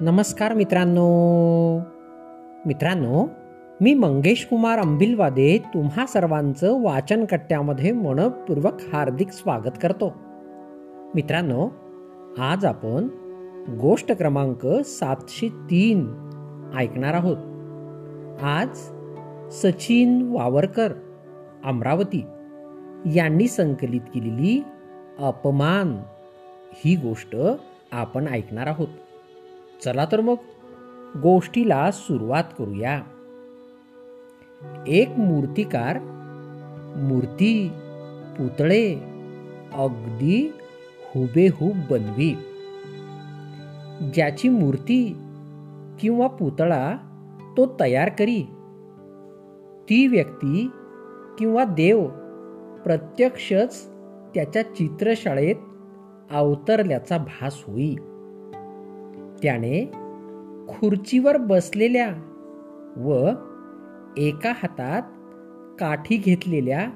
नमस्कार मित्रांनो. मित्रांनो मी मंगेश कुमार अंबिलवादे तुम्हा सर्वांचं वाचनकट्ट्यामध्ये मनपूर्वक हार्दिक स्वागत करतो. मित्रांनो आज आपण गोष्ट क्रमांक सातशे तीन ऐकणार आहोत. आज सचिन वावरकर अमरावती यांनी संकलित केलेली अपमान ही गोष्ट आपण ऐकणार आहोत. चला तर मग गोष्टीला सुरुवात करूया. एक मूर्तिकार मूर्ती पुतळे अगदी हुबेहूब बनवी. ज्याची मूर्ती किंवा पुतळा तो तयार करी. ती व्यक्ती किंवा देव प्रत्यक्षच त्याच्या चित्रशाळेत अवतरल्याचा भास होई. त्याने खुर्चीवर बसलेल्या व एका हातात काठी घेतलेल्या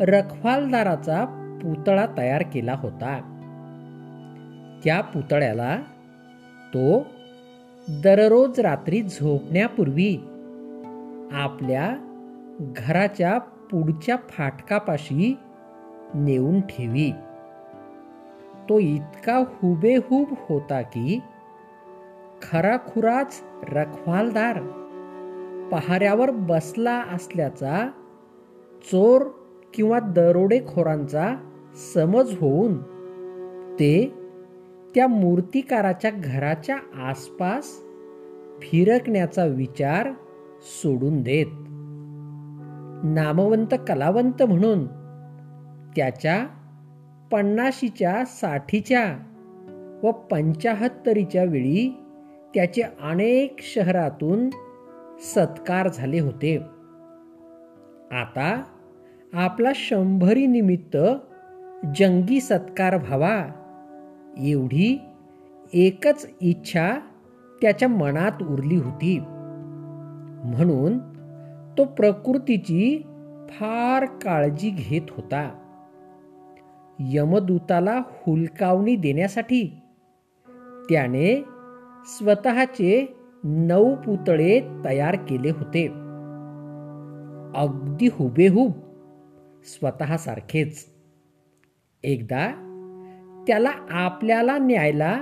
रखवालदाराचा पुतळा तयार केला होता. त्या पुतळ्याला तो दररोज रात्री झोपण्यापूर्वी आपल्या घराच्या पुढच्या फाटकापाशी नेऊन ठेवी. तो इतका हुबेहूब होता की खराखुराच रखवालदार. पहाऱ्यावर बसला असल्याचा चोर किंवा दरोडेखोरांचा समज होऊन ते त्या मूर्तिकाराच्या घराच्या आसपास फिरकण्याचा विचार सोडून देत. नामवंत कलावंत म्हणून त्याच्या पन्नाशीच्या साठीच्या व पंचाहत्तरीच्या वेळी त्याचे अनेक शहरातून सत्कार झाले होते. आता आपला शंभरी निमित्त जंगी सत्कार व्हावा एवढी एकच इच्छा त्याच्या मनात उरली होती. म्हणून तो प्रकृतीची फार काळजी घेत होता. यमदूताला हुलकावणी देण्यासाठी त्याने स्वतःचे नऊ पुतळे तयार केले होते. अगदी हुबेहूब स्वतःसारखेच. एकदा त्याला आपल्याला न्यायला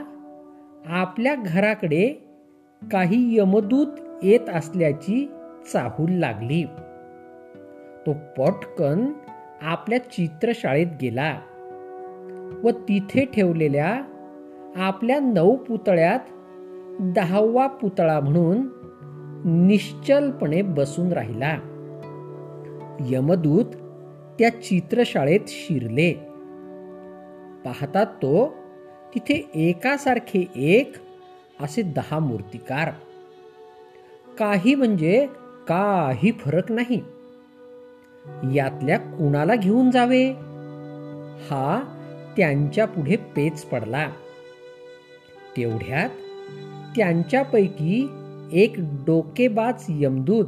आपल्या घराकडे काही यमदूत येत असल्याची चाहूल लागली. तो पटकन आपल्या चित्रशाळेत गेला व तिथे ठेवलेल्या आपल्या नऊ पुतळ्यात दहावा पुतळा म्हणून निश्चलपणे बसून राहिला. यमदूत त्या चित्रशाळेत शिरले. पाहतात तो तिथे एकासारखे एक असे दहा मूर्तिकार. काही म्हणजे काही फरक नाही. यातल्या कुणाला घेऊन जावे? हा त्यांच्या पुढे पेच पडला. तेवढ्यात त्यांच्यापैकी एक डोकेबाज यमदूत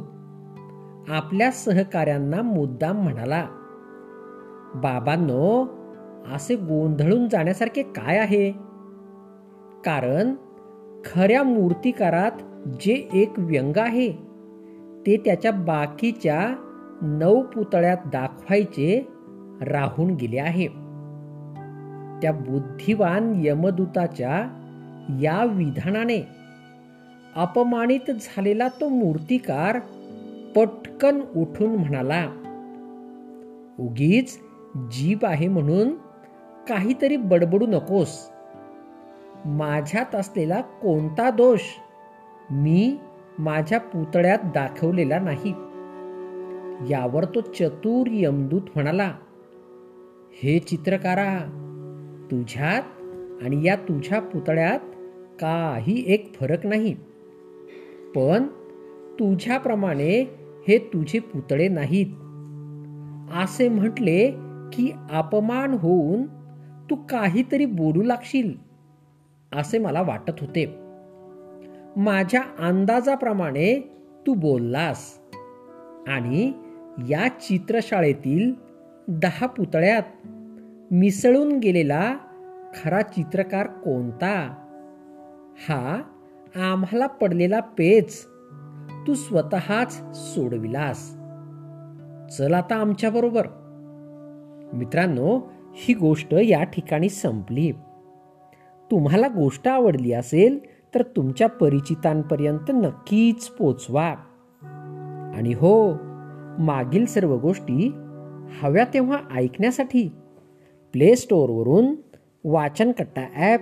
आपल्या सहकाऱ्यांना मुद्दाम म्हणाला बाबांनो असे गोंधळून जाण्यासारखे काय आहे? कारण खऱ्या मूर्तिकारात जे एक व्यंग आहे ते त्याच्या बाकीच्या नऊ पुतळ्यात दाखवायचे राहून गेले आहे. त्या बुद्धिवान यमदूताच्या या विधानाने अपमानित झालेला तो मूर्तिकार पटकन उठून म्हणाला उगीच जीभ आहे म्हणून काहीतरी बडबडू नकोस. माझ्यात असलेला कोणता दोष मी माझ्या पुतळ्यात दाखवलेला नाही. यावर तो चतुर यमदूत म्हणाला हे चित्रकारा तुझ्यात आणि या तुझ्या पुतळ्यात काही एक फरक नाही. पण तुझ्याप्रमाणे हे तुझे पुतळे नाहीत. असे म्हटले की अपमान होऊन तू काहीतरी बोलू लागशील असे मला वाटत होते. माझ्या अंदाजाप्रमाणे तू बोललास आणि या चित्रशाळेतील दहा पुतळ्यात मिसळून गेलेला खरा चित्रकार कोणता? हा आम्हाला पडलेला पेच. तू स्वतःच सोडविलास. चल आता आमच्या बरोबर. मित्रांनो ही गोष्ट या ठिकाणी संपली. तुम्हाला गोष्ट आवडली असेल तर तुमच्या परिचितांपर्यंत नक्कीच पोचवा. आणि हो मागील सर्व गोष्टी हव्या तेव्हा ऐकण्यासाठी प्ले स्टोअरवरून वाचनकट्टा ॲप